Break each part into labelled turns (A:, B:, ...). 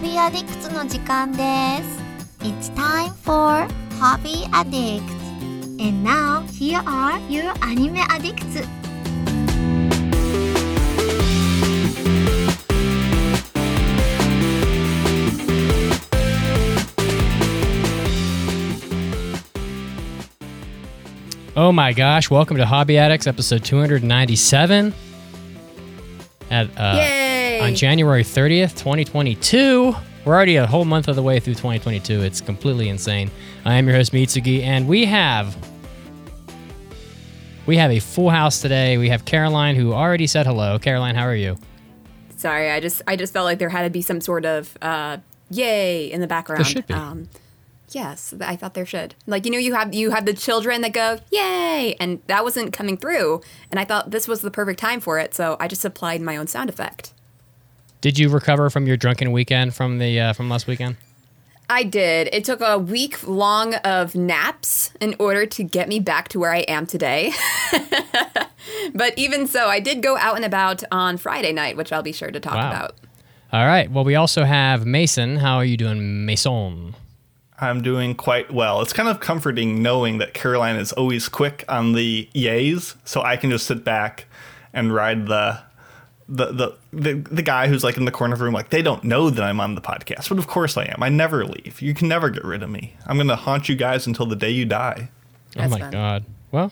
A: Hobby Addicts の時間です。It's time for Hobby Addicts. And now, here are your anime addicts.
B: Oh my gosh, welcome to Hobby Addicts episode 297 at uh,
C: Yay!
B: on January 30th, 2022. We're already a whole month of the way through 2022. It's completely insane. I am your host Mitsugi and we have we have a full house today. We have Caroline who already said hello. Caroline, how are you?
C: Sorry, I just I just felt like there had to be some sort of uh, yay in the background.
B: There should be.
C: Um, yes, I thought there should. Like you know, you have you have the children that go yay, and that wasn't coming through. And I thought this was the perfect time for it, so I just applied my own sound effect.
B: Did you recover from your drunken weekend from the uh, from last weekend?
C: I did. It took a week long of naps in order to get me back to where I am today. but even so, I did go out and about on Friday night, which I'll be sure to talk
B: Wow.
C: about.
B: All right. Well, we also have Mason. How are you doing, Mason?
D: I'm doing quite well. It's kind of comforting knowing that Caroline is always quick on the yays, so I can just sit back and ride the the the the, the guy who's like in the corner of the room, like they don't know that I'm on the podcast, but of course I am. I never leave. You can never get rid of me. I'm gonna haunt you guys until the day you die.
B: oh my
C: fun.
B: god. Well,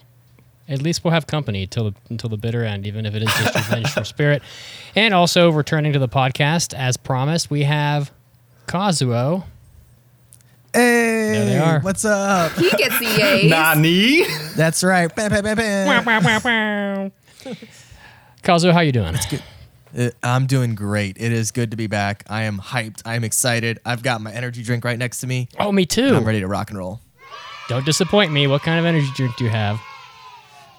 B: at least we'll have company till the, until the bitter end, even if it is just revenge from spirit. And also returning to the podcast as promised, we have Kazuo.
E: Hey,
B: There they are.
E: What's up?
C: He gets the yays.
D: Nani?
E: That's right. Bam, bam, bam, bam.
B: Kazuo, how you doing?
E: It's Uh, I'm doing great. It is good to be back. I am hyped. I am excited. I've got my energy drink right next to me.
B: Oh, me too.
E: I'm ready to rock and roll.
B: Don't disappoint me. What kind of energy drink do you have?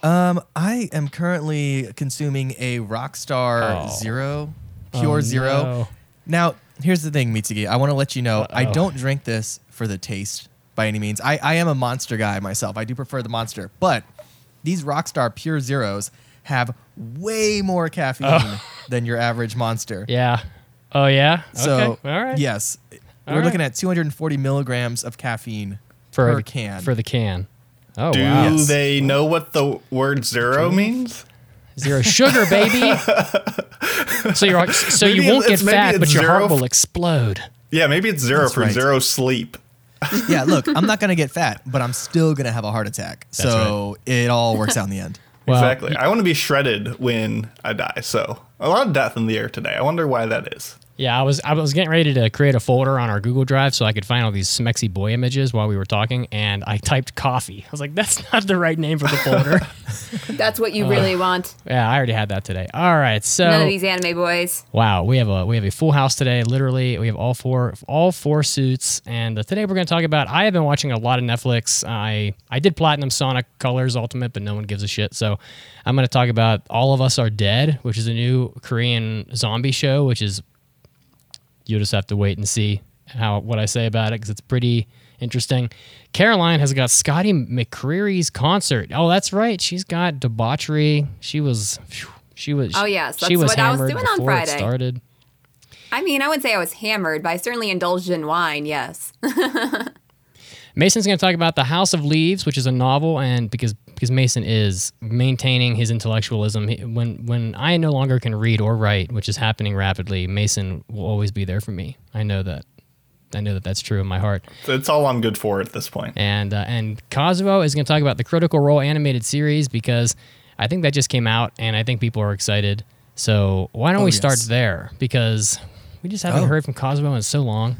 E: Um, I am currently consuming a Rockstar
B: Oh.
E: Zero, Pure
B: Oh,
E: Zero.
B: no.
E: Now, here's the thing, Mitsugi. I want to let you know I
B: Uh-oh.
E: don't drink this for the taste by any means. I, I am a monster guy myself. I do prefer the monster. But these Rockstar Pure Zeros have way more caffeine oh. than your average monster.
B: Yeah. Oh yeah.
E: So,
B: okay. All right.
E: yes,
B: All
E: we're
B: right.
E: looking at 240 milligrams of caffeine
B: For
E: per
B: the
E: can.
B: For the can. Oh
D: Do
B: wow.
E: Yes.
D: they know what the word zero means?
B: Zero sugar, baby. so you're so
D: Maybe
B: you won't get fat, but your heart
D: f-
B: will explode.
D: Yeah, maybe it's zero
E: That's
D: for
E: right.
D: zero sleep.
E: yeah, look, I'm not gonna get fat, but I'm still gonna have a heart attack. so it all works out in the end.
B: Well,
D: exactly. I want to be shredded when I die. So a lot of death in the air today. I wonder why that is.
B: Yeah, I was I was getting ready to create a folder on our Google Drive so I could find all these smexy boy images while we were talking, and I typed coffee. I was like, that's not the right name for the folder.
C: That's what you really want.
B: yeah, I already had that today. All right, so
C: None of these anime boys.
B: Wow, we have a we have a full house today. Literally, we have all four all four suits, and uh, today we're going to talk about. I have been watching a lot of Netflix. I I did Platinum Sonic Colors Ultimate, but no one gives a shit. So I'm going to talk about All of Us Are Dead, which is a new Korean zombie show. Which is you'll just have to wait and see how what I say about it because it's pretty interesting. Caroline has got Scotty McCreery's concert. Oh, that's right. She's got debauchery. She was. She was.
C: Oh, yes,
B: she
C: that's
B: was
C: what I was doing on Friday.
B: started.
C: I mean, I wouldn't say I was hammered, but I certainly indulged in wine, yes.
B: Mason's going to talk about The House of Leaves, which is a novel, and because because Mason is maintaining his intellectualism, he, when when I no longer can read or write, which is happening rapidly, Mason will always be there for me. I know that. I know that that's true in my heart.
D: It's all I'm good for at this point.
B: And uh, and Kazuo is going to talk about the Critical Role animated series because I think that just came out, and I think people are excited. So why don't
E: Oh,
B: we start there? Because we just haven't
E: Oh.
B: heard from Kazuo in so long.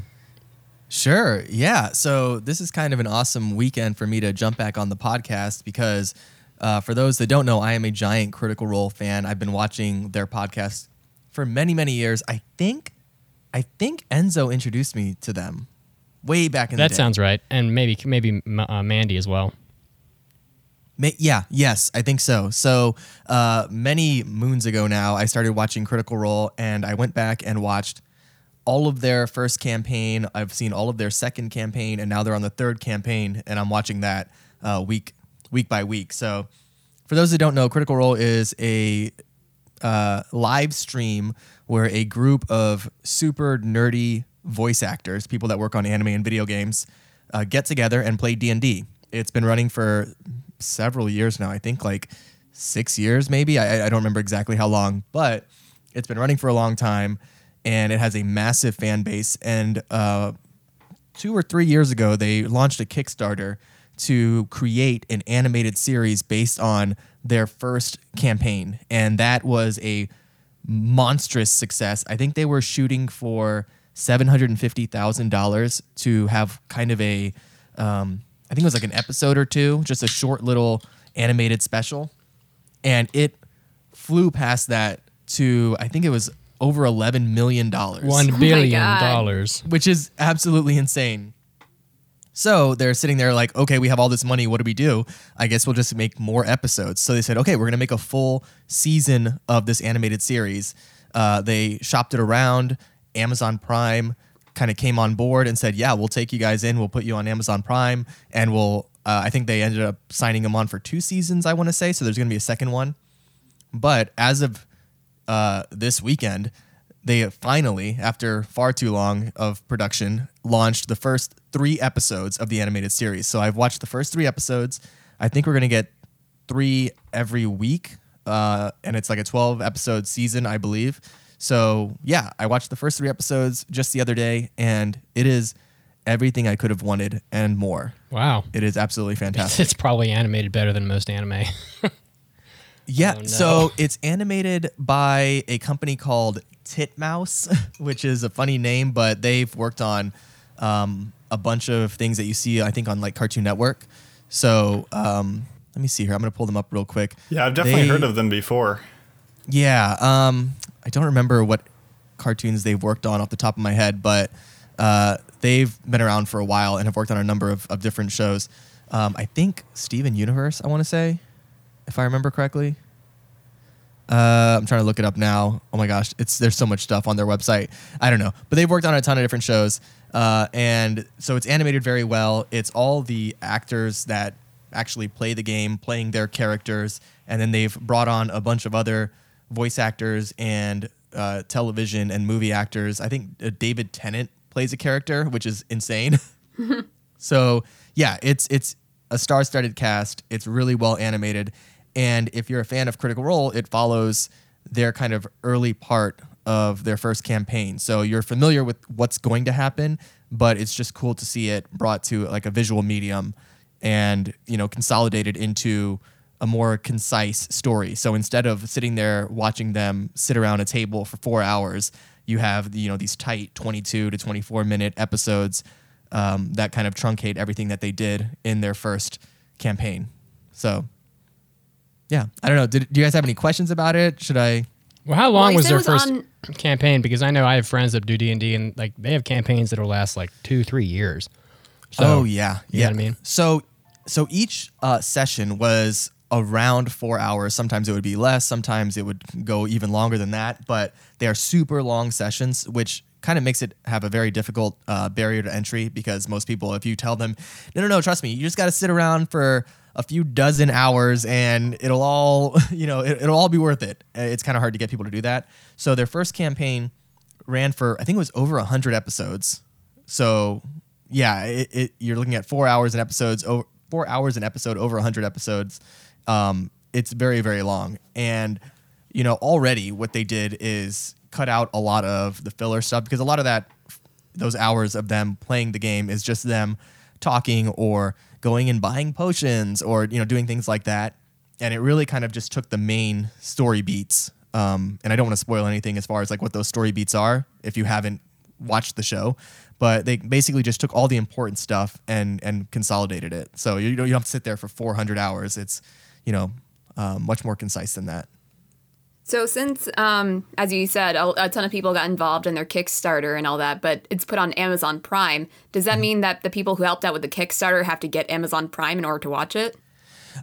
E: Sure. Yeah. So this is kind of an awesome weekend for me to jump back on the podcast because uh, for those that don't know, I am a giant Critical Role fan. I've been watching their podcast for many, many years. I think, I think Enzo introduced me to them way back in the
B: That sounds right, and maybe maybe uh, Mandy as well.
E: Yeah, yes, I think so. So uh, many moons ago now, I started watching Critical Role, and I went back and watched all of their first campaign. I've seen all of their second campaign, and now they're on the third campaign, and I'm watching that uh, week week by week. So for those that don't know, Critical Role is a uh, live stream where a group of super nerdy voice actors, people that work on anime and video games, uh, get together and play D and D. It's been running for several years now. I think like six years, maybe. I, I don't remember exactly how long, but it's been running for a long time, and it has a massive fan base. And uh, two or three years ago, they launched a Kickstarter to create an animated series based on their first campaign. And that was a monstrous success. I think they were shooting for $750,000 to have kind of a, um, I think it was like an episode or two, just a short little animated special. And it flew past that to, I think it was over $11 million.
B: One billion
C: God.
B: dollars.
E: which is absolutely insane. So they're sitting there like, okay, we have all this money. What do we do? I guess we'll just make more episodes. So they said, okay, we're going to make a full season of this animated series. Uh, they shopped it around. Amazon Prime kind of came on board and said, yeah, we'll take you guys in. We'll put you on Amazon Prime. And we'll, uh, I think they ended up signing them on for two seasons, I want to say. So there's going to be a second one. But as of uh, this weekend, they finally, after far too long of production, launched the first three episodes of the animated series. So I've watched the first three episodes. I think we're going to get three every week. Uh, and it's like a 12 episode season, I believe. So yeah, I watched the first three episodes just the other day, and it is everything I could have wanted and more.
B: Wow.
E: It is absolutely fantastic.
B: It's probably animated better than most anime.
E: Yeah,
B: Oh, no.
E: so it's animated by a company called Titmouse, which is a funny name, but they've worked on um, a bunch of things that you see, I think, on like Cartoon Network. So um, let me see here. I'm gonna pull them up real quick.
D: Yeah, I've definitely
E: They-
D: heard of them before.
E: Yeah, um, I don't remember what cartoons they've worked on off the top of my head, but uh, they've been around for a while and have worked on a number of, of different shows. Um, I think Steven Universe, I want to say, if I remember correctly. Uh, I'm trying to look it up now. Oh my gosh, it's there's so much stuff on their website. I don't know, but they've worked on a ton of different shows, uh, and so it's animated very well. It's all the actors that actually play the game, playing their characters, and then they've brought on a bunch of other voice actors and uh, television and movie actors. I think uh, David Tennant plays a character, which is insane. So yeah, it's it's a star-studded cast. It's really well animated, and if you're a fan of Critical Role, it follows their kind of early part of their first campaign. So you're familiar with what's going to happen, but it's just cool to see it brought to like a visual medium, and you know consolidated into a more concise story. So instead of sitting there watching them sit around a table for four hours, you have you know these tight 22 to 24 minute episodes um, that kind of truncate everything that they did in their first campaign. So, yeah, I don't know. Did, do you guys have any questions about it? Should I?
B: Well, how long
C: you
B: was their
C: was
B: first
C: on-
B: campaign? Because I know I have friends that do D and D, and like they have campaigns that'll last like two, three years. So,
E: oh yeah,
B: you
E: yeah.
B: know what I mean?
E: So, so each uh, session was around four hours. Sometimes it would be less. Sometimes it would go even longer than that. But they are super long sessions, which kind of makes it have a very difficult uh, barrier to entry because most people, if you tell them, no, no, no, trust me, you just got to sit around for a few dozen hours and it'll all, you know, it, it'll all be worth it. Uh, It's kind of hard to get people to do that. So their first campaign ran for, I think it was over 100 episodes. So yeah, it, it, you're looking at four hours an episodes, over, four hours an episode, over 100 episodes. Um, it's very, very long. And, you know, already what they did is cut out a lot of the filler stuff because a lot of that, those hours of them playing the game is just them talking or going and buying potions or, you know, doing things like that. And it really kind of just took the main story beats. Um, and I don't want to spoil anything as far as like what those story beats are if you haven't watched the show, but they basically just took all the important stuff and and consolidated it. So you don't you don't have to sit there for 400 hours. It's you know um, much more concise than that.
C: So since, um, as you said, a, a ton of people got involved in their Kickstarter and all that, but it's put on Amazon Prime. Does that mean that the people who helped out with the Kickstarter have to get Amazon Prime in order to watch it?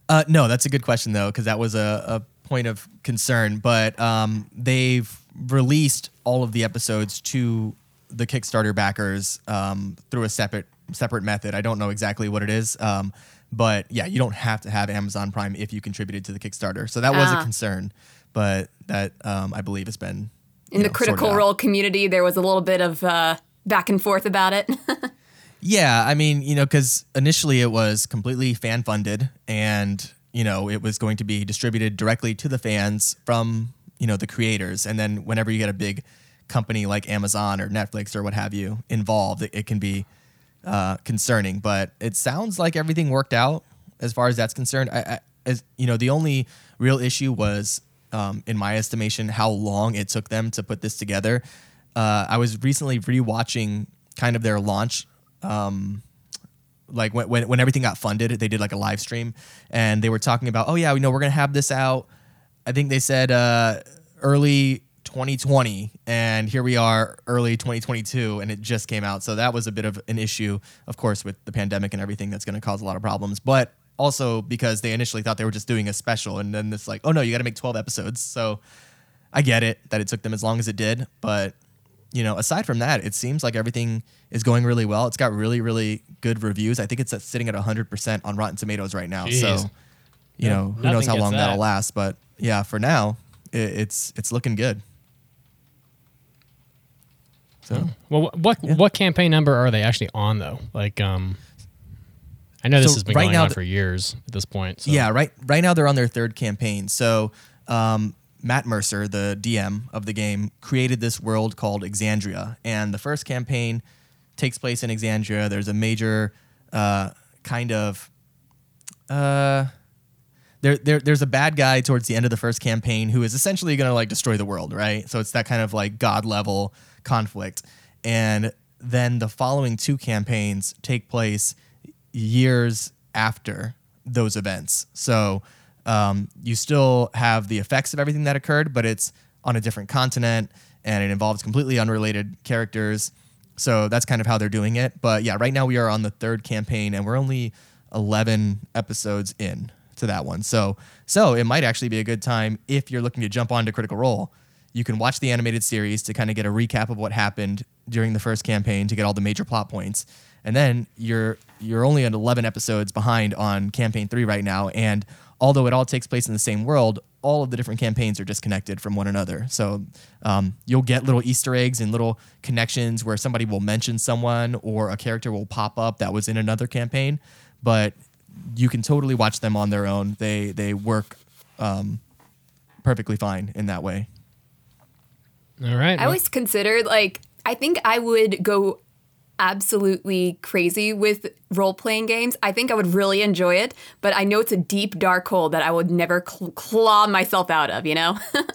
E: Uh, no, that's a good question though, because that was a, a point of concern. But um, they've released all of the episodes to the Kickstarter backers um, through a separate separate method. I don't know exactly what it is, um, but yeah, you don't have to have Amazon Prime if you contributed to the Kickstarter. So that was
C: Ah.
E: a concern, but that um, I believe has been
C: In the
E: know,
C: Critical. Role community, there was a little bit of uh, back and forth about it.
E: Yeah, I mean, you know, because initially it was completely fan funded and, you know, it was going to be distributed directly to the fans from, you know, the creators. And then whenever you get a big company like Amazon or Netflix or what have you involved, it, it can be uh, concerning. But it sounds like everything worked out as far as that's concerned. I, I, as, you know, the only real issue was, um, in my estimation, how long it took them to put this together. Uh, I was recently rewatching kind of their launch um, like when, when when everything got funded, they did like a live stream, and they were talking about, oh yeah, we know we're gonna have this out. I think they said uh, early 2020, and here we are, early 2022, and it just came out. So that was a bit of an issue, of course, with the pandemic and everything. That's gonna cause a lot of problems, but also because they initially thought they were just doing a special, and then it's like, oh no, you got to make 12 episodes. So I get it that it took them as long as it did, but you know, aside from that, it seems like everything is going really well. It's got really, really good reviews. I think it's sitting at 100% on Rotten Tomatoes right now.
B: Jeez.
E: So, you
B: No-
E: know, who knows how long
B: that.
E: that'll last. But yeah, for now, it, it's it's looking good. So
B: Well, wh- what
E: Yeah.
B: what campaign number are they actually on though? Like, um, I know this
E: So
B: has been
E: right
B: going
E: now
B: on for years at this point. So.
E: yeah, right right now they're on their third campaign. So um, Matt Mercer, the DM of the game, created this world called Exandria, and the first campaign takes place in Exandria. There's a major uh, kind of uh, there, there there's a bad guy towards the end of the first campaign who is essentially going to like destroy the world, right? So it's that kind of like god level conflict. And then the following two campaigns take place years after those events. So um, you still have the effects of everything that occurred, but it's on a different continent and it involves completely unrelated characters. So that's kind of how they're doing it. But yeah, right now we are on the third campaign and we're only 11 episodes in to that one. So so it might actually be a good time if you're looking to jump onto Critical Role. You can watch the animated series to kind of get a recap of what happened during the first campaign to get all the major plot points. And then you're you're only at 11 episodes behind on campaign 3 right now and although it all takes place in the same world, all of the different campaigns are disconnected from one another. So um, you'll get little Easter eggs and little connections where somebody will mention someone or a character will pop up that was in another campaign, but you can totally watch them on their own. They they work um, perfectly fine in that way.
B: All right.
C: I always considered like I think I would go absolutely crazy with role playing games. I think I would really enjoy it, but I know it's a deep dark hole that I would never cl- claw myself out of. You know?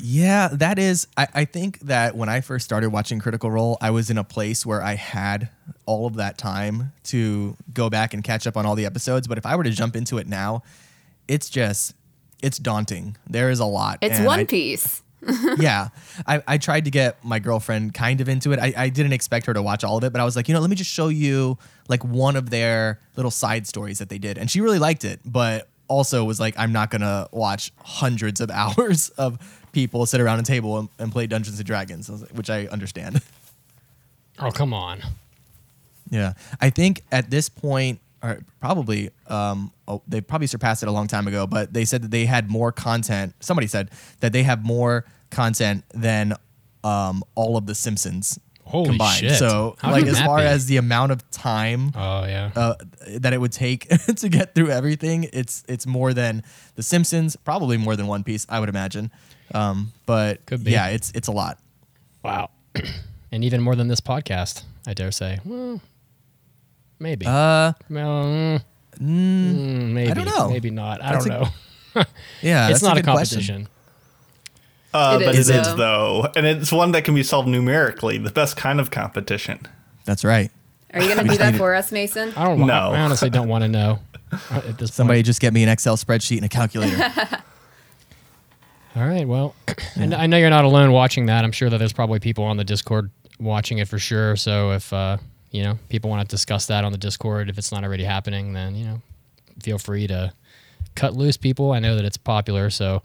E: Yeah, that is. I, I think that when I first started watching Critical Role, I was in a place where I had all of that time to go back and catch up on all the episodes. But if I were to jump into it now, it's just, it's daunting. There is a lot.
C: it's One
E: I-
C: Piece.
E: Yeah. I, I tried to get my girlfriend kind of into it. I, I didn't expect her to watch all of it, but I was like, you know, let me just show you like one of their little side stories that they did. And she really liked it, but also was like, I'm not going to watch hundreds of hours of people sit around a table and, and play Dungeons and Dragons, I was like- which I understand.
B: oh, come on.
E: Yeah, I think at this point, or probably, um, oh, they probably surpassed it a long time ago. But they said that they had more content. Somebody said that they have more content than um, all of the Simpsons
B: Holy
E: combined.
B: shit.
E: So,
B: How
E: like, as far
B: be?
E: as the amount of time
B: Oh yeah.
E: uh, that it would take to get through everything, it's it's more than the Simpsons, probably more than One Piece, I would imagine. Um, but
B: Could be.
E: yeah, it's it's a lot.
B: wow. and even more than this podcast, I dare say. Well, maybe.
E: Uh,
B: well, mm, mm, maybe.
E: don't know.
B: Maybe not. I
E: That's
B: don't
E: a-
B: know.
E: yeah,
B: it's
E: that's
B: not a
E: good question.
B: competition.
D: Uh,
C: It
D: but
C: is,
D: it is
C: though.
D: though, and it's one that can be solved numerically. The best kind of competition.
E: That's right.
C: Are you going to do that for us, Mason?
B: I don't.
D: No.
B: I honestly don't want to know at this
E: Somebody
B: point.
E: just get me an Excel spreadsheet and a calculator.
B: All right. Well, and I know you're not alone watching that. I'm sure that there's probably people on the Discord watching it for sure. So if uh, you know people want to discuss that on the Discord, if it's not already happening, then you know feel free to cut loose, people. I know that it's popular, so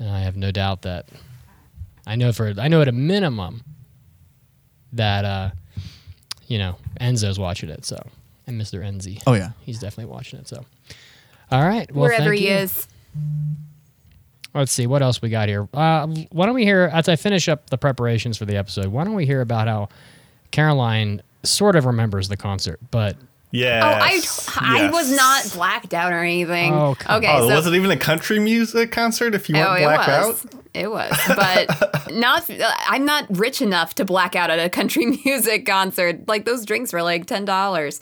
B: uh, I have no doubt that I know for I know at a minimum that uh, you know Enzo's watching it. So and Mr. Enzi,
E: oh yeah.
B: he's definitely watching it. So all right, well,
C: Wherever
B: thank
C: he
B: you.
C: is.
B: Let's see what else we got here. Uh, why don't we hear as I finish up the preparations for the episode? Why don't we hear about how Caroline sort of remembers the concert, but
D: Yeah.
C: Oh, I I was not blacked out or anything.
B: Oh,
C: okay,
D: Oh,
C: so
D: was it even a country music concert if you weren't
C: Oh, it
D: blacked
C: was.
D: out?
C: It was, but not. I'm not rich enough to black out at a country music concert. Like those drinks were like ten dollars.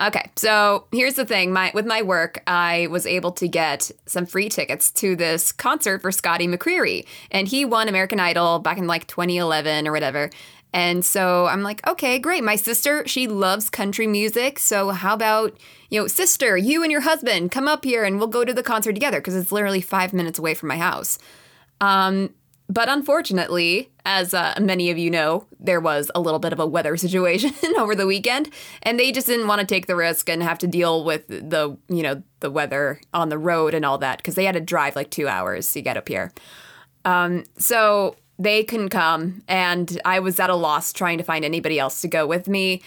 C: Okay, so here's the thing. My with my work, I was able to get some free tickets to this concert for Scotty McCreery, and he won American Idol back in like 2011 or whatever. And so I'm like, okay, great. My sister, she loves country music. So how about, you know, sister, you and your husband come up here and we'll go to the concert together because it's literally five minutes away from my house. Um, but unfortunately, as uh, many of you know, there was a little bit of a weather situation over the weekend, and they just didn't want to take the risk and have to deal with the you know the weather on the road and all that because they had to drive like two hours to get up here. Um, so they couldn't come, and I was at a loss trying to find anybody else to go with me.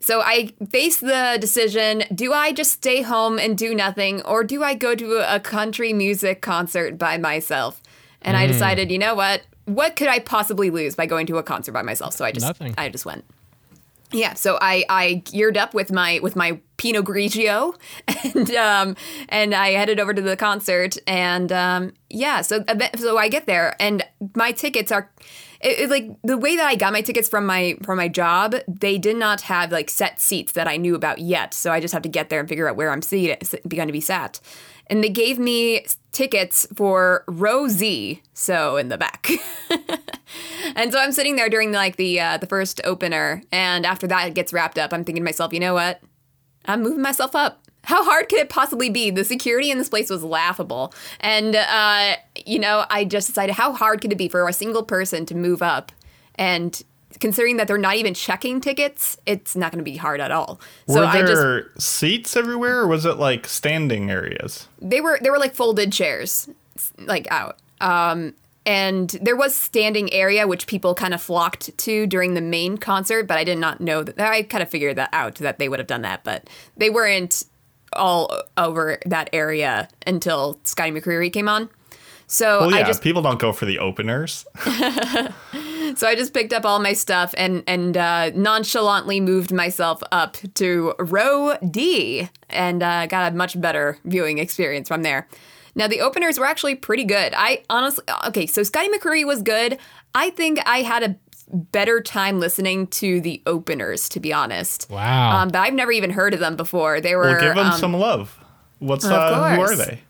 C: So I faced the decision do I just stay home and do nothing, or do I go to a country music concert by myself? And I hmm. decided, you know what? What could I possibly lose by going to a concert by myself? So I just
B: Nothing.
C: I just went. Yeah, so I, I geared up with my with my Pinot Grigio, and um, and I headed over to the concert, and um, yeah, so so I get there, and my tickets are. It, it, like the way that I got my tickets from my from my job, they did not have like set seats that I knew about yet. So I just have to get there and figure out where I'm seated, going to be sat. And they gave me tickets for row Z, so in the back. and so I'm sitting there during like the uh, the first opener, and after that it gets wrapped up, I'm thinking to myself, you know what? I'm moving myself up. How hard could it possibly be? The security in this place was laughable, and uh, you know, I just decided how hard could it be for a single person to move up, and considering that they're not even checking tickets, it's not going to be hard at all.
D: Were
C: so I just
D: there seats everywhere, or was it like standing areas?
C: they were they were like folded chairs like out um and there was standing area which people kind of flocked to during the main concert but i did not know that i kind of figured that out that they would have done that but they weren't all over that area until Scotty McCreery came on so
D: Well, yeah,
C: i just
D: people don't go for the openers.
C: so I just picked up all my stuff and and uh, nonchalantly moved myself up to row D and uh, got a much better viewing experience from there. Now the openers were actually pretty good. I honestly okay, so Scotty McCreery was good. I think I had a better time listening to the openers, to be honest.
B: Wow.
C: Um, but I've never even heard of them before. They were
D: Well, give them
C: um,
D: some love. What's
C: of
D: uh, who are they?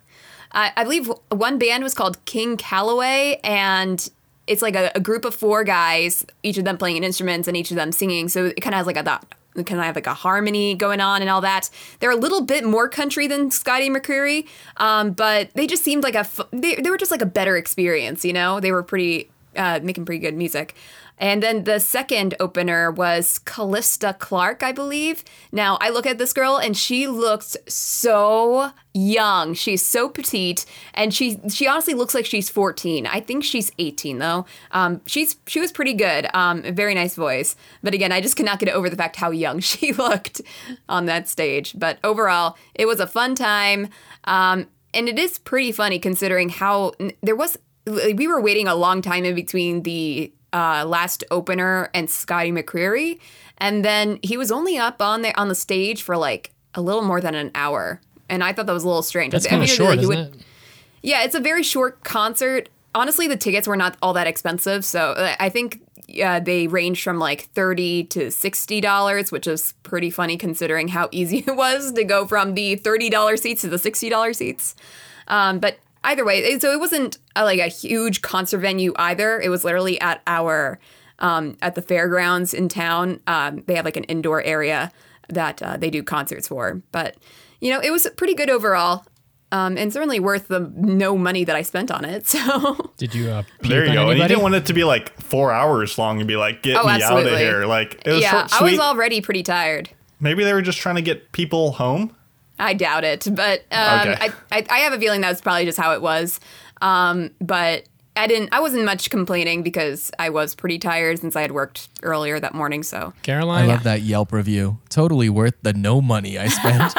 C: I, I believe one band was called King Calloway, and it's like a, a group of four guys, each of them playing an instruments and each of them singing. So it kind of has like a that kind of have like a harmony going on and all that. They're a little bit more country than Scotty McCreery, um, but they just seemed like a they, they were just like a better experience. You know, they were pretty uh, making pretty good music. And then the second opener was Callista Clark, I believe. Now, I look at this girl and she looks so young. She's so petite and she she honestly looks like she's 14. I think she's 18 though. Um, she's she was pretty good. Um, very nice voice. But again, I just cannot get over the fact how young she looked on that stage. But overall, it was a fun time. Um, and it is pretty funny considering how there was we were waiting a long time in between the uh, last opener and Scotty McCreery, and then he was only up on the on the stage for like a little more than an hour, and I thought that was a little strange.
B: That's
C: I
B: kind of short,
C: he
B: isn't
C: would-
B: it?
C: yeah, it's a very short concert. Honestly, the tickets were not all that expensive, so uh, I think uh, they range from like thirty to sixty dollars, which is pretty funny considering how easy it was to go from the thirty dollar seats to the sixty dollar seats. Um, but either way, so it wasn't a, like a huge concert venue either. It was literally at our um, at the fairgrounds in town. Um, they have like an indoor area that uh, they do concerts for. But you know, it was pretty good overall. Um, and certainly worth the no money that I spent on it. So
B: Did you uh,
D: There you
B: on
D: go. And you didn't want it to be like four hours long and be like, get
C: Oh,
D: me out of here. Like it was
C: yeah,
D: short,
C: I was already pretty tired.
D: Maybe they were just trying to get people home.
C: I doubt it, but um,
D: Okay.
C: I, I I have a feeling that's probably just how it was. Um, but I didn't. I wasn't much complaining because I was pretty tired since I had worked earlier that morning. So Caroline,
E: I
B: Caroline?
E: love that Yelp review. Totally worth the no money I spent.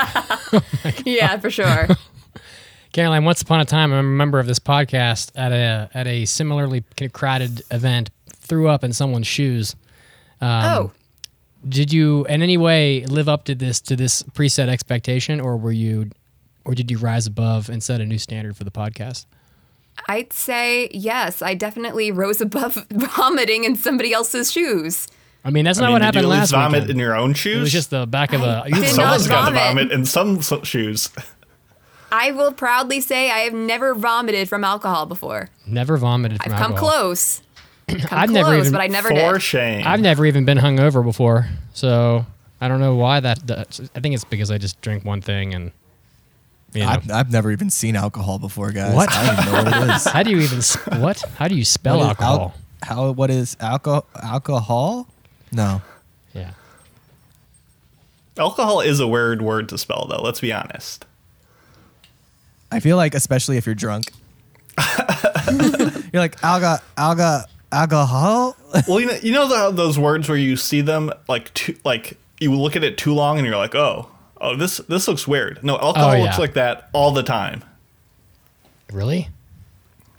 C: yeah, for sure.
B: Caroline, once upon a time, I'm a member of this podcast at a at a similarly crowded event, threw up in someone's shoes. Um,
C: oh,
B: did you in any way live up to this to this preset expectation, or were you, or did you rise above and set a new standard for the podcast?
C: I'd say yes. I definitely rose above vomiting in somebody else's shoes.
B: I mean, that's
D: I
B: not
D: mean,
B: what
D: did
B: happened
D: you at
B: last
D: least vomit
B: weekend.
D: in your own shoes?
B: it was just the back of a.
C: did
D: Someone's got to
C: vomit.
D: vomit in some s- shoes.
C: I will proudly say I have never vomited from alcohol before.
B: never vomited from
C: I've come
B: alcohol.
C: close. Come
B: I've
C: close,
B: never even
C: but I never
D: For
C: did.
D: shame.
B: I've never even been hungover before, so I don't know why that. Does. I think it's because I just drink one thing and. You know.
E: I've, I've never even seen alcohol before, guys.
B: What?
E: I don't even know what it is.
B: how do you even what? How do you spell
E: What is al-
B: alcohol?
E: how? What is alcohol? Alcohol? No.
B: yeah.
D: Alcohol is a weird word to spell, though. Let's be honest.
E: I feel like, especially if you're drunk, you're like alga, alga, alcohol.
D: Well, you know, you know the, those words where you see them like too, like you look at it too long and you're like, oh, oh, this this looks weird. No, alcohol
B: Oh,
D: looks like that all the time.
B: Really?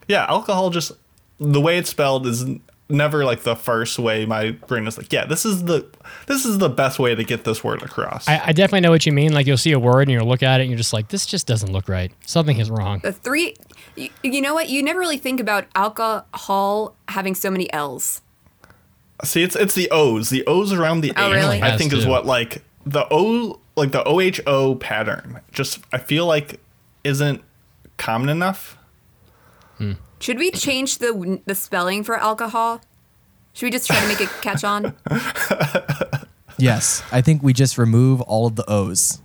D: Yeah, alcohol just the way it's spelled is never like the first way my brain is like, yeah, this is the this is the best way to get this word across.
B: I, I definitely know what you mean. Like you'll see a word and you'll look at it and you're just like, this just doesn't look right. Something is wrong.
C: The three, you, you know what? You never really think about alcohol having so many L's.
D: See, it's it's the O's. The O's around the
C: Oh,
D: H,
C: really?
D: I
B: Has
D: think is what like the O like the OHO pattern. Just I feel like isn't common enough. Hmm.
C: Should we change the the spelling for alcohol? Should we just try to make it catch on?
E: yes, I think we just remove all of the O's.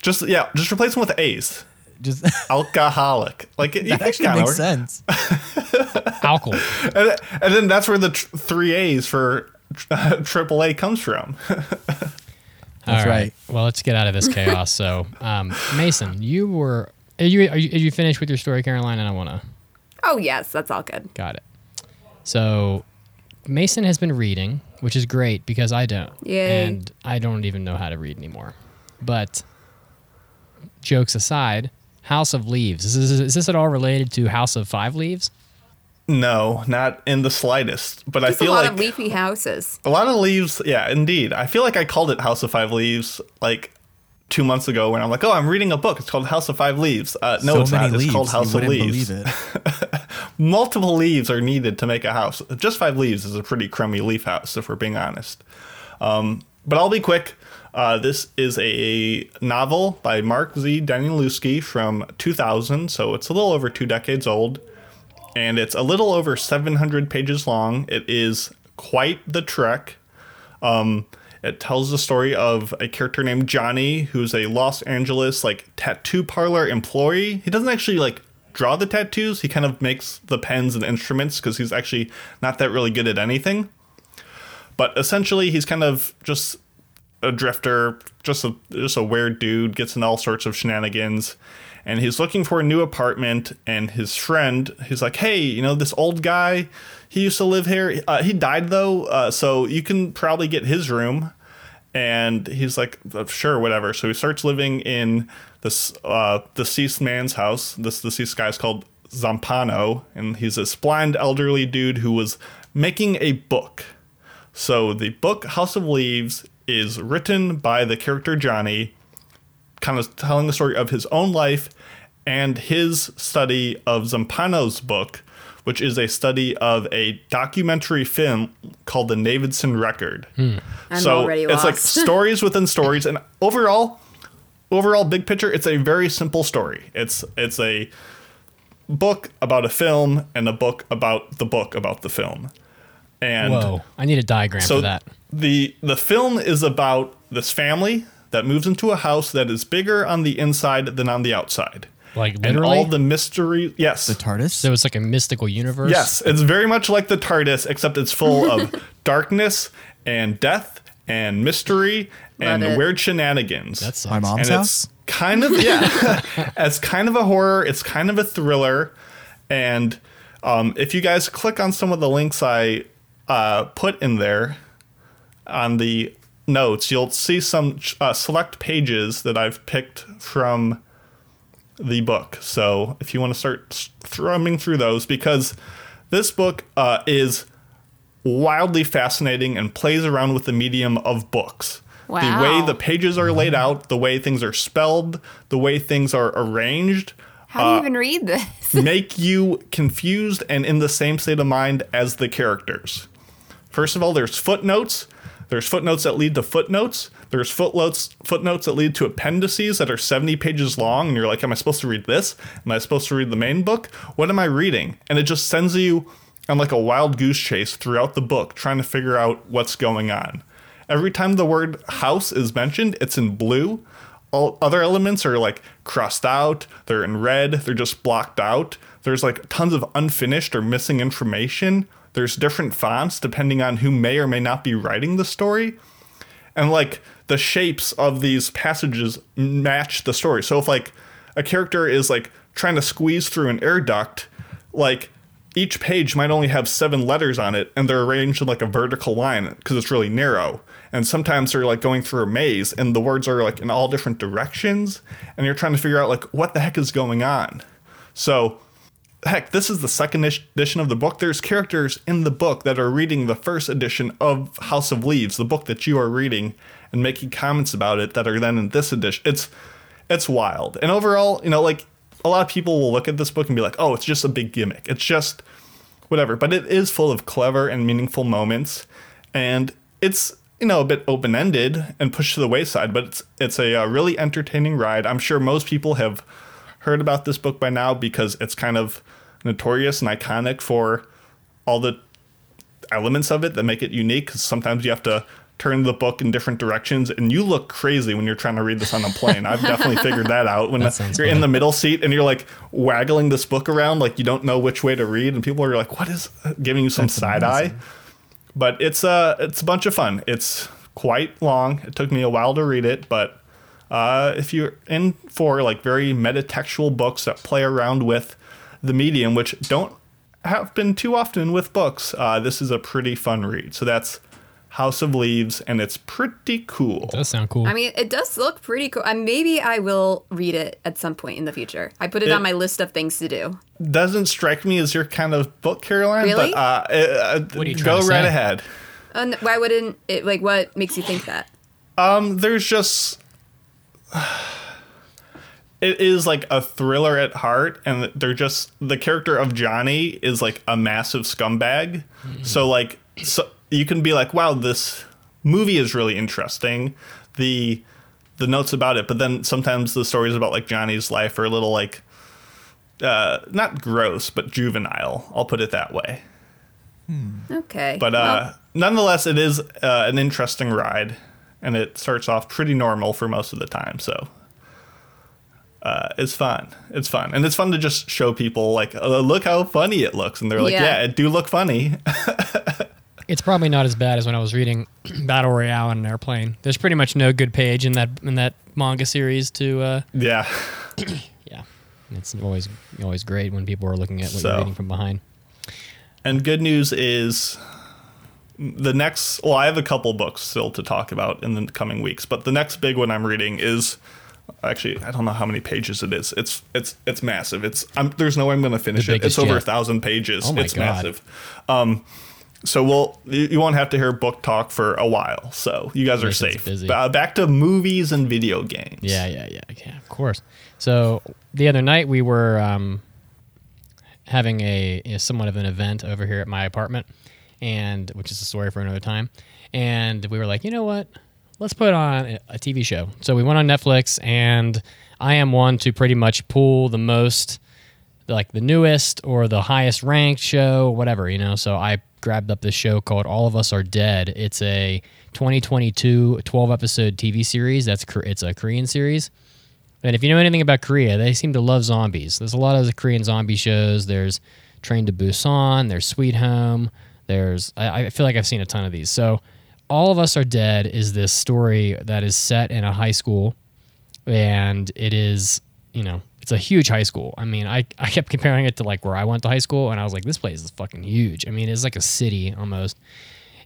D: Just yeah, just replace them with A's.
E: Just
D: Alcoholic. Like it,
E: that actually makes
D: work.
E: sense.
B: Alcohol.
D: And, and then that's where the tr- three A's for triple A comes from.
B: All
E: That's right.
B: Well, let's get out of this chaos. So, um, Mason, you were. Are you, are you are you finished with your story, Caroline? And I want to.
C: Oh yes, that's all good.
B: Got it. So, Mason has been reading, which is great because I don't.
C: Yay.
B: And I don't even know how to read anymore. But jokes aside, House of Leaves. Is this, is this at all related to House of Five Leaves?
D: no, not in the slightest. But
C: Just
D: I
C: a
D: feel like a
C: lot
D: like
C: of leafy houses.
D: a lot of leaves. Yeah, indeed. I feel like I called it House of Five Leaves like two months ago when I'm like, oh, I'm reading a book. It's called House of Five Leaves. Uh, no,
E: so
D: it's not.
E: leaves.
D: It's called
E: you
D: House of Leaves.
E: it.
D: multiple leaves are needed to make a house. Just five leaves is a pretty crummy leaf house, if we're being honest. Um, but I'll be quick. Uh, this is a novel by Mark Z. Danielewski from 2000, so it's a little over two decades old, and it's a little over 700 pages long. It is quite the trek. Um, it tells the story of a character named Johnny, who's a Los Angeles like tattoo parlor employee. He doesn't actually like draw the tattoos. He kind of makes the pens and instruments because he's actually not that really good at anything. But essentially, he's kind of just a drifter, just a just a weird dude, gets in all sorts of shenanigans, and he's looking for a new apartment. And his friend, he's like, "Hey, you know this old guy? He used to live here. Uh, he died though, uh, so you can probably get his room." And he's like, "Uh, "Sure, whatever." So he starts living in this uh, deceased man's house. This deceased guy's called Zampano, and he's this blind elderly dude who was making a book. So the book House of Leaves is written by the character Johnny, kind of telling the story of his own life and his study of Zampano's book, which is a study of a documentary film called The Navidson Record. Hmm.
C: I'm
D: so
C: already
D: it's like stories within stories, and overall, overall big picture, it's a very simple story. It's it's a book about a film and a book about the book about the film. And
B: Whoa. I need a diagram
D: so
B: for that.
D: the the film is about this family that moves into a house that is bigger on the inside than on the outside.
B: Like
D: And
B: literally.
D: all the mystery, yes,
E: The TARDIS.
B: so it's like a mystical universe.
D: yes, it's very much like the TARDIS, except it's full of darkness and death and mystery and
C: it.
D: weird shenanigans.
B: That's.
E: My mom's
D: and
E: house.
D: it's kind of yeah, it's kind of a horror. It's kind of a thriller, and um, if you guys click on some of the links I uh, put in there on the notes, you'll see some uh, select pages that I've picked from the book. So if you want to start thrumming through those, because this book uh, is wildly fascinating and plays around with the medium of books. The way the pages are laid out, the way things are spelled, the way things are arranged
C: How do you even read this?
D: make you confused and in the same state of mind as the characters. First of all, there's footnotes. There's footnotes that lead to footnotes. There's footnotes footnotes that lead to appendices that are 70 pages long, and you're like, Am I supposed to read this? Am I supposed to read the main book? What am I reading? And it just sends you on like a wild goose chase throughout the book, trying to figure out what's going on. Every time the word house is mentioned, it's in blue. All other elements are like crossed out, they're in red, they're just blocked out. There's like tons of unfinished or missing information. There's different fonts depending on who may or may not be writing the story. And like the shapes of these passages match the story. So if like a character is like trying to squeeze through an air duct, like each page might only have seven letters on it and they're arranged in like a vertical line because it's really narrow. And sometimes they're like going through a maze and the words are like in all different directions and you're trying to figure out like what the heck is going on. So heck, this is the second edition of the book. There's characters in the book that are reading the first edition of House of Leaves, the book that you are reading, and making comments about it that are then in this edition. It's it's wild. And overall, you know, like a lot of people will look at this book and be like, "Oh, it's just a big gimmick. It's just whatever." But it is full of clever and meaningful moments, and it's you know a bit open ended and pushed to the wayside. But it's it's a uh, really entertaining ride. I'm sure most people have heard about this book by now because it's kind of notorious and iconic for all the elements of it that make it unique. 'cause sometimes you have to turn the book in different directions, and you look crazy when you're trying to read this on a plane. I've definitely figured that out. When
B: sounds
D: you're in the middle seat and you're like waggling this book around, like you don't know which way to read, and people are like, "What is?" Uh, giving you some side eye. But it's a it's a bunch of fun. It's quite long. It took me a while to read it, but uh, if you're in for like very metatextual books that play around with the medium, which don't happen too often with books, uh, this is a pretty fun read. So that's House of Leaves, and it's pretty cool.
B: Does sound cool.
C: I mean, it does look pretty cool. Uh, maybe I will read it at some point in the future. I put it,
D: It-
C: on my list of things to do.
D: Doesn't strike me as your kind of book, Caroline.
C: Really?
D: But uh, uh,
B: What are you
D: go
B: trying to
D: right
B: say?
D: ahead.
C: And why wouldn't it? Like, what makes you think that?
D: Um, there's just it is like a thriller at heart, and they're just the character of Johnny is like a massive scumbag. So like, so you can be like, wow, this movie is really interesting. The the notes about it, but then sometimes the stories about like Johnny's life are a little like uh, not gross, but juvenile. I'll put it that way.
C: Okay.
D: But uh, nonetheless, it is uh, an interesting ride, and it starts off pretty normal for most of the time. So uh, it's fun. It's fun, and it's fun to just show people like, uh, look how funny it looks, and they're like,
C: Yeah.
D: yeah, it do look funny.
B: it's probably not as bad as when I was reading Battle Royale on an airplane. There's pretty much no good page in that in that manga series to uh,
D: yeah,
B: yeah. It's always always great when people are looking at what
D: So.
B: you're reading from behind.
D: and good news is the next. Well, I have a couple books still to talk about in the coming weeks, but the next big one I'm reading is. Actually, I don't know how many pages it is. It's it's it's massive. It's I'm, there's no way I'm going to finish
B: The
D: it. It's over a thousand pages.
B: Oh my
D: it's
B: God.
D: massive. Um, so we'll you, won't have to hear book talk for a while. So you guys are safe. back to movies and video games.
B: Yeah, yeah, yeah, yeah. Of course. So the other night we were um, having a, you know, somewhat of an event over here at my apartment, and which is a story for another time. And we were like, you know what? Let's put on a, TV show. So we went on Netflix, and I am one to pretty much pull the most, like the newest or the highest ranked show, whatever, you know. So I grabbed up this show called All of Us Are Dead. It's a 2022 12 episode TV series. That's it's a Korean series. And if you know anything about Korea, they seem to love zombies. There's a lot of Korean zombie shows. There's Train to Busan. There's Sweet Home. There's I, I feel like I've seen a ton of these. So, All of Us Are Dead is this story that is set in a high school, and it is you know it's a huge high school. I mean, I I kept comparing it to like where I went to high school, and I was like, this place is fucking huge. I mean, it's like a city almost,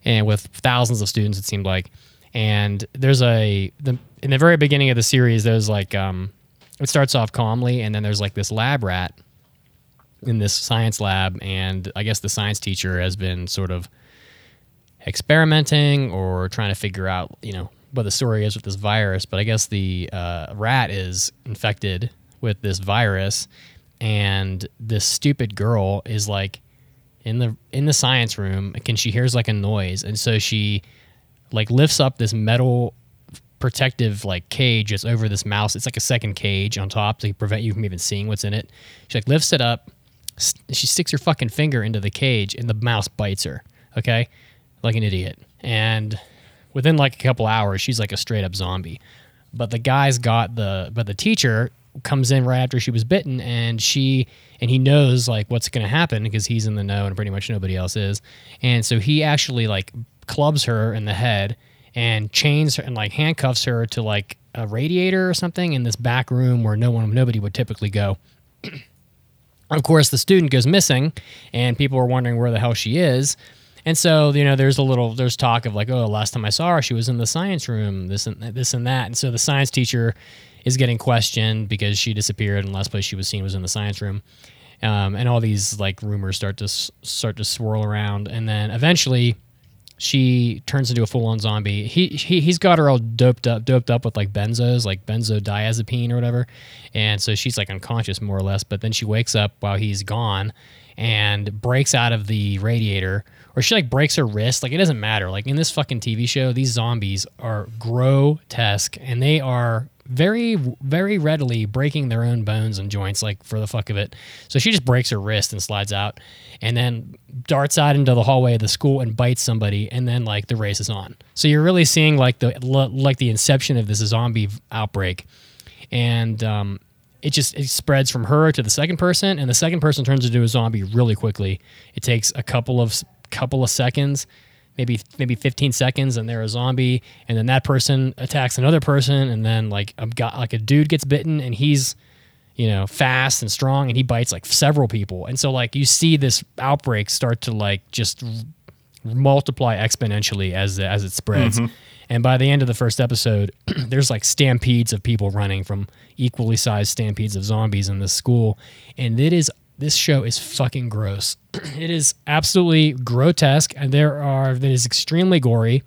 B: and with thousands of students, it seemed like. And there's a the in the very beginning of the series, there's like um, it starts off calmly, and then there's like this lab rat in this science lab, and I guess the science teacher has been sort of experimenting or trying to figure out, you know, what the story is with this virus. But I guess the uh, rat is infected with this virus, and this stupid girl is like in the in the science room and she hears like a noise? And so she like lifts up this metal protective like cage that's over this mouse. It's like a second cage on top to prevent you from even seeing what's in it. She like lifts it up she sticks her fucking finger into the cage and the mouse bites her okay? Like an idiot. And within like a couple hours she's like a straight up zombie. But the guy's got the but the teacher comes in right after she was bitten and she and he knows like what's going to happen because he's in the know and pretty much nobody else is. And so he actually like clubs her in the head and chains her and like handcuffs her to like a radiator or something in this back room where no one nobody would typically go of course the student goes missing and people are wondering where the hell she is. And so you know there's a little there's talk of like oh last time i saw her she was in the science room this and this and that. And so the science teacher is getting questioned because she disappeared and last place she was seen was in the science room. Um, and all these like rumors start to start to swirl around. And then eventually she turns into a full-on zombie. He, he he's got her all doped up, doped up with like benzos, like benzodiazepine or whatever, and so she's like unconscious more or less. But then she wakes up while he's gone, and breaks out of the radiator, or she like breaks her wrist. Like it doesn't matter. Like in this fucking TV show, these zombies are grotesque, and they are very very readily breaking their own bones and joints like for the fuck of it. So she just breaks her wrist and slides out and then darts out into the hallway of the school and bites somebody and then like the race is on. So you're really seeing like the like the inception of this zombie outbreak. And um, it just it spreads from her to the second person and the second person turns into a zombie really quickly. It takes a couple of couple of seconds maybe maybe 15 seconds and they're a zombie and then that person attacks another person and then like a got like a dude gets bitten and he's you know fast and strong and he bites like several people. And so like you see this outbreak start to like just multiply exponentially as as it spreads. Mm-hmm. And by the end of the first episode there's like stampedes of people running from equally sized stampedes of zombies in this school. And it is this show is fucking gross. it is absolutely grotesque, and there are that is extremely gory.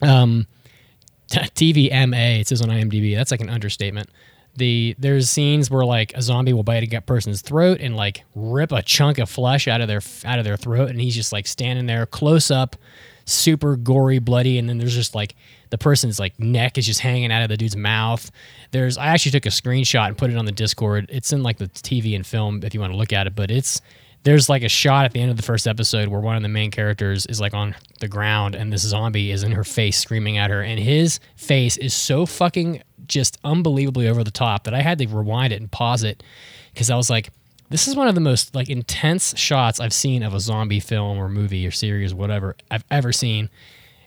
B: Um, TVMA it says on IMDb. That's like an understatement. The there's scenes where like a zombie will bite a person's throat and like rip a chunk of flesh out of their out of their throat, and he's just like standing there close up, super gory, bloody, and then there's just like the person's like neck is just hanging out of the dude's mouth. There's I actually took a screenshot and put it on the Discord. It's in like the TV and film if you want to look at it, but it's there's like a shot at the end of the first episode where one of the main characters is like on the ground and this zombie is in her face screaming at her and his face is so fucking just unbelievably over the top that I had to rewind it and pause it because I was like this is one of the most like intense shots I've seen of a zombie film or movie or series whatever I've ever seen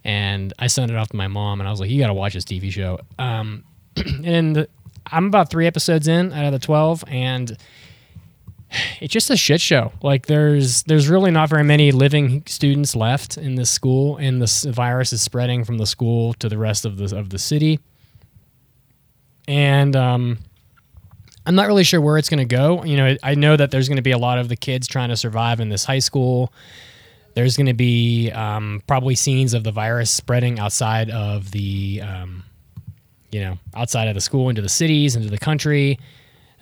B: and I sent it off to my mom, and I was like, "You got to watch this TV show." Um, and I'm about three episodes in out of the twelve, and it's just a shit show. Like there's there's really not very many living students left in this school, and this virus is spreading from the school to the rest of the of the city. And um, I'm not really sure where it's going to go. You know, I know that there's going to be a lot of the kids trying to survive in this high school. There's going to be um, probably scenes of the virus spreading outside of the, um, you know, outside of the school into the cities, into the country.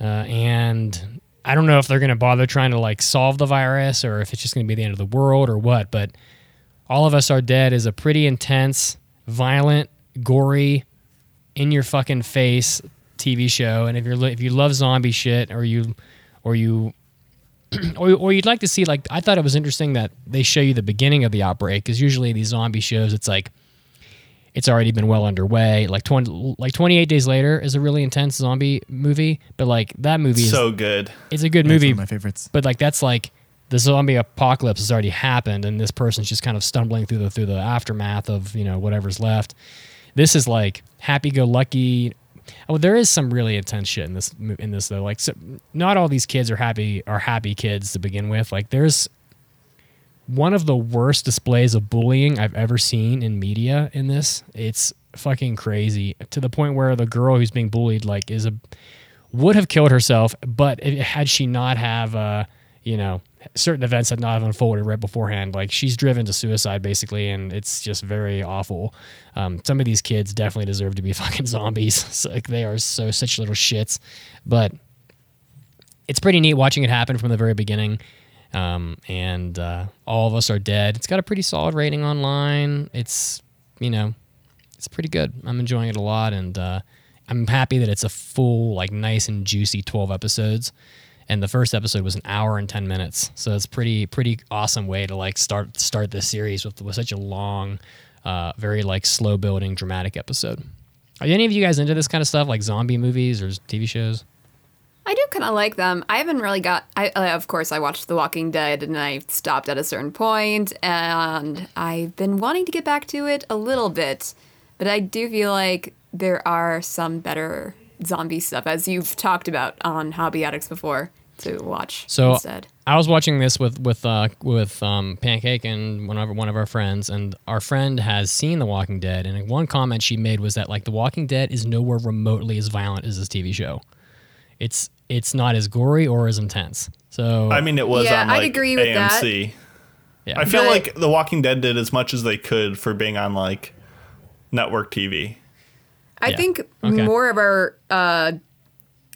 B: Uh, and I don't know if they're going to bother trying to like solve the virus or if it's just going to be the end of the world or what. But All of Us Are Dead is a pretty intense, violent, gory, in your fucking face TV show. And if you're if you love zombie shit or you or you or, or you'd like to see like I thought it was interesting that they show you the beginning of the outbreak because usually these zombie shows it's like it's already been well underway. Like twenty like twenty eight days later is a really intense zombie movie, but like that movie is
D: So good.
B: it's a good
E: That's
B: movie,
E: one of my favorites.
B: but like that's like the zombie apocalypse has already happened and this person's just kind of stumbling through the through the aftermath of you know whatever's left this is like happy-go-lucky oh there is some really intense shit in this in this though like so, not all these kids are happy are happy kids to begin with like there's one of the worst displays of bullying I've ever seen in media in this. It's fucking crazy to the point where the girl who's being bullied like is a would have killed herself, but had she not have uh you know certain events that not unfolded right beforehand. Like she's driven to suicide basically, and it's just very awful. Um, some of these kids definitely deserve to be fucking zombies. Like they are so such little shits, but it's pretty neat watching it happen from the very beginning. Um, and uh, all of us are dead. It's got a pretty solid rating online. It's you know, it's pretty good. I'm enjoying it a lot, and uh, I'm happy that it's a full, like, nice and juicy 12 episodes. And the first episode was an hour and 10 minutes, so it's pretty pretty awesome way to like start start this series with with such a long, uh, very like slow building dramatic episode. Are any of you guys into this kind of stuff, like zombie movies or TV shows?
C: I do kind of like them. I haven't really got. I uh, of course I watched The Walking Dead and I stopped at a certain point, and I've been wanting to get back to it a little bit, but I do feel like there are some better zombie stuff, as you've talked about on Hobby Addicts before, to watch
B: So
C: instead.
B: I was watching this with with uh, with um, Pancake and one of one of our friends, and our friend has seen The Walking Dead, and one comment she made was that like The Walking Dead is nowhere remotely as violent as this TV show. It's it's not as gory or as intense. So
D: I mean, it was
C: Yeah,
D: on
C: I'd
D: like
C: agree with that.
D: AMC.
B: yeah.
D: I feel
C: But-
D: like The Walking Dead did as much as they could for being on like network TV.
C: I
B: Yeah.
C: think
B: Okay.
C: more of our, uh,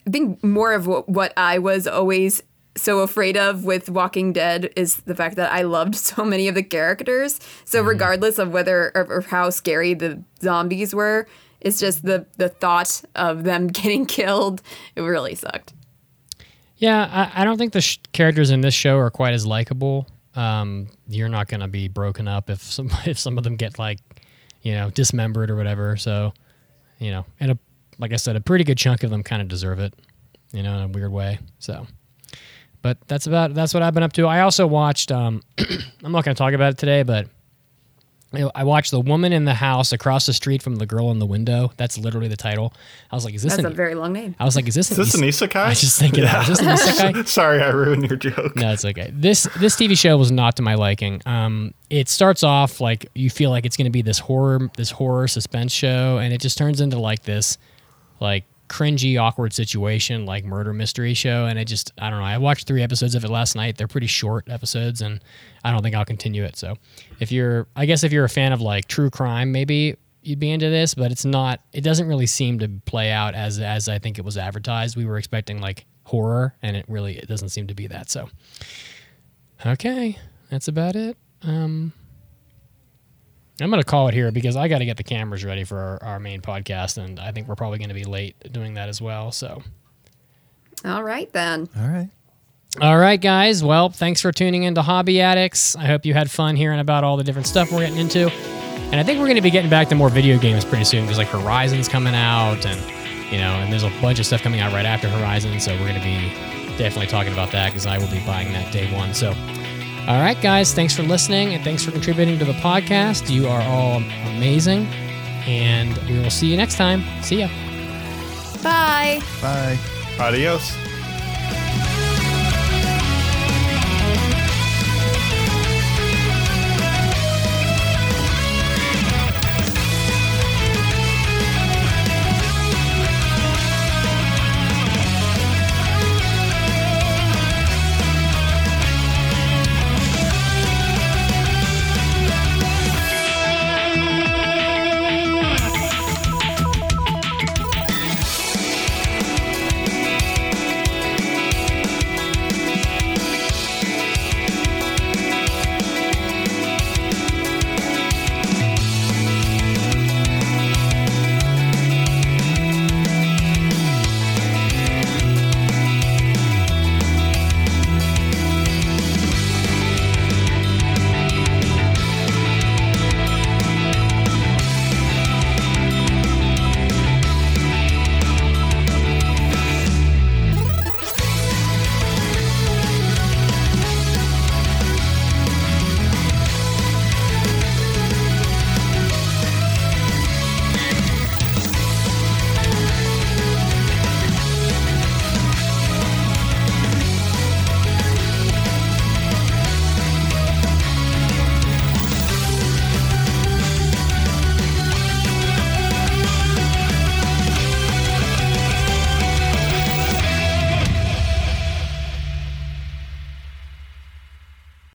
C: I think more of what, what I was always so afraid of with Walking Dead is the fact that I loved so many of the characters. So
B: Mm-hmm.
C: regardless of whether or, how scary the zombies were, it's just the the thought of them getting killed. It really sucked.
B: Yeah, I, I don't think the sh- characters in this show are quite as likable. Um, you're not going to be broken up if some if some of them get like, you know, dismembered or whatever. So, you know, and a like I said, a pretty good chunk of them kind of deserve it, you know, in a weird way. So, but that's about that's what I've been up to. I also watched. Um, I'm not going to talk about it today, but I watched the woman in the house across the street from the girl in the window. That's literally the title. I was like, is this
C: That's
B: an?
C: a very long name.
B: I was like, is this
D: Is this an
B: is-
D: isekai?
B: I was just thinking, that. is this an isekai?
D: Sorry, I ruined your joke.
B: No, it's okay. This this TV show was not to my liking. Um, it starts off like you feel like it's going to be this horror this horror suspense show, and it just turns into like this like cringy, awkward situation, like murder mystery show. And it just I don't know. I watched three episodes of it last night. They're pretty short episodes, and I don't think I'll continue it. So if you're, I guess if you're a fan of like true crime, maybe you'd be into this, but it's not. It doesn't really seem to play out as as I think it was advertised. We were expecting like horror, and it really it doesn't seem to be that. So. Okay, that's about it. Um, I'm going to call it here because I got to get the cameras ready for our, our main podcast, and I think we're probably going to be late doing that as well. So,
C: All right then.
E: All right.
B: all right, guys. Well, thanks for tuning into Hobby Addicts. I hope you had fun hearing about all the different stuff we're getting into, and I think we're going to be getting back to more video games pretty soon because like Horizon's coming out, and you know, and there's a bunch of stuff coming out right after Horizon, so we're going to be definitely talking about that because I will be buying that day one. So. All right, guys, thanks for listening and thanks for contributing to the podcast. You are all amazing. And we will see you next time. See ya.
C: Bye.
E: Bye.
D: Adios.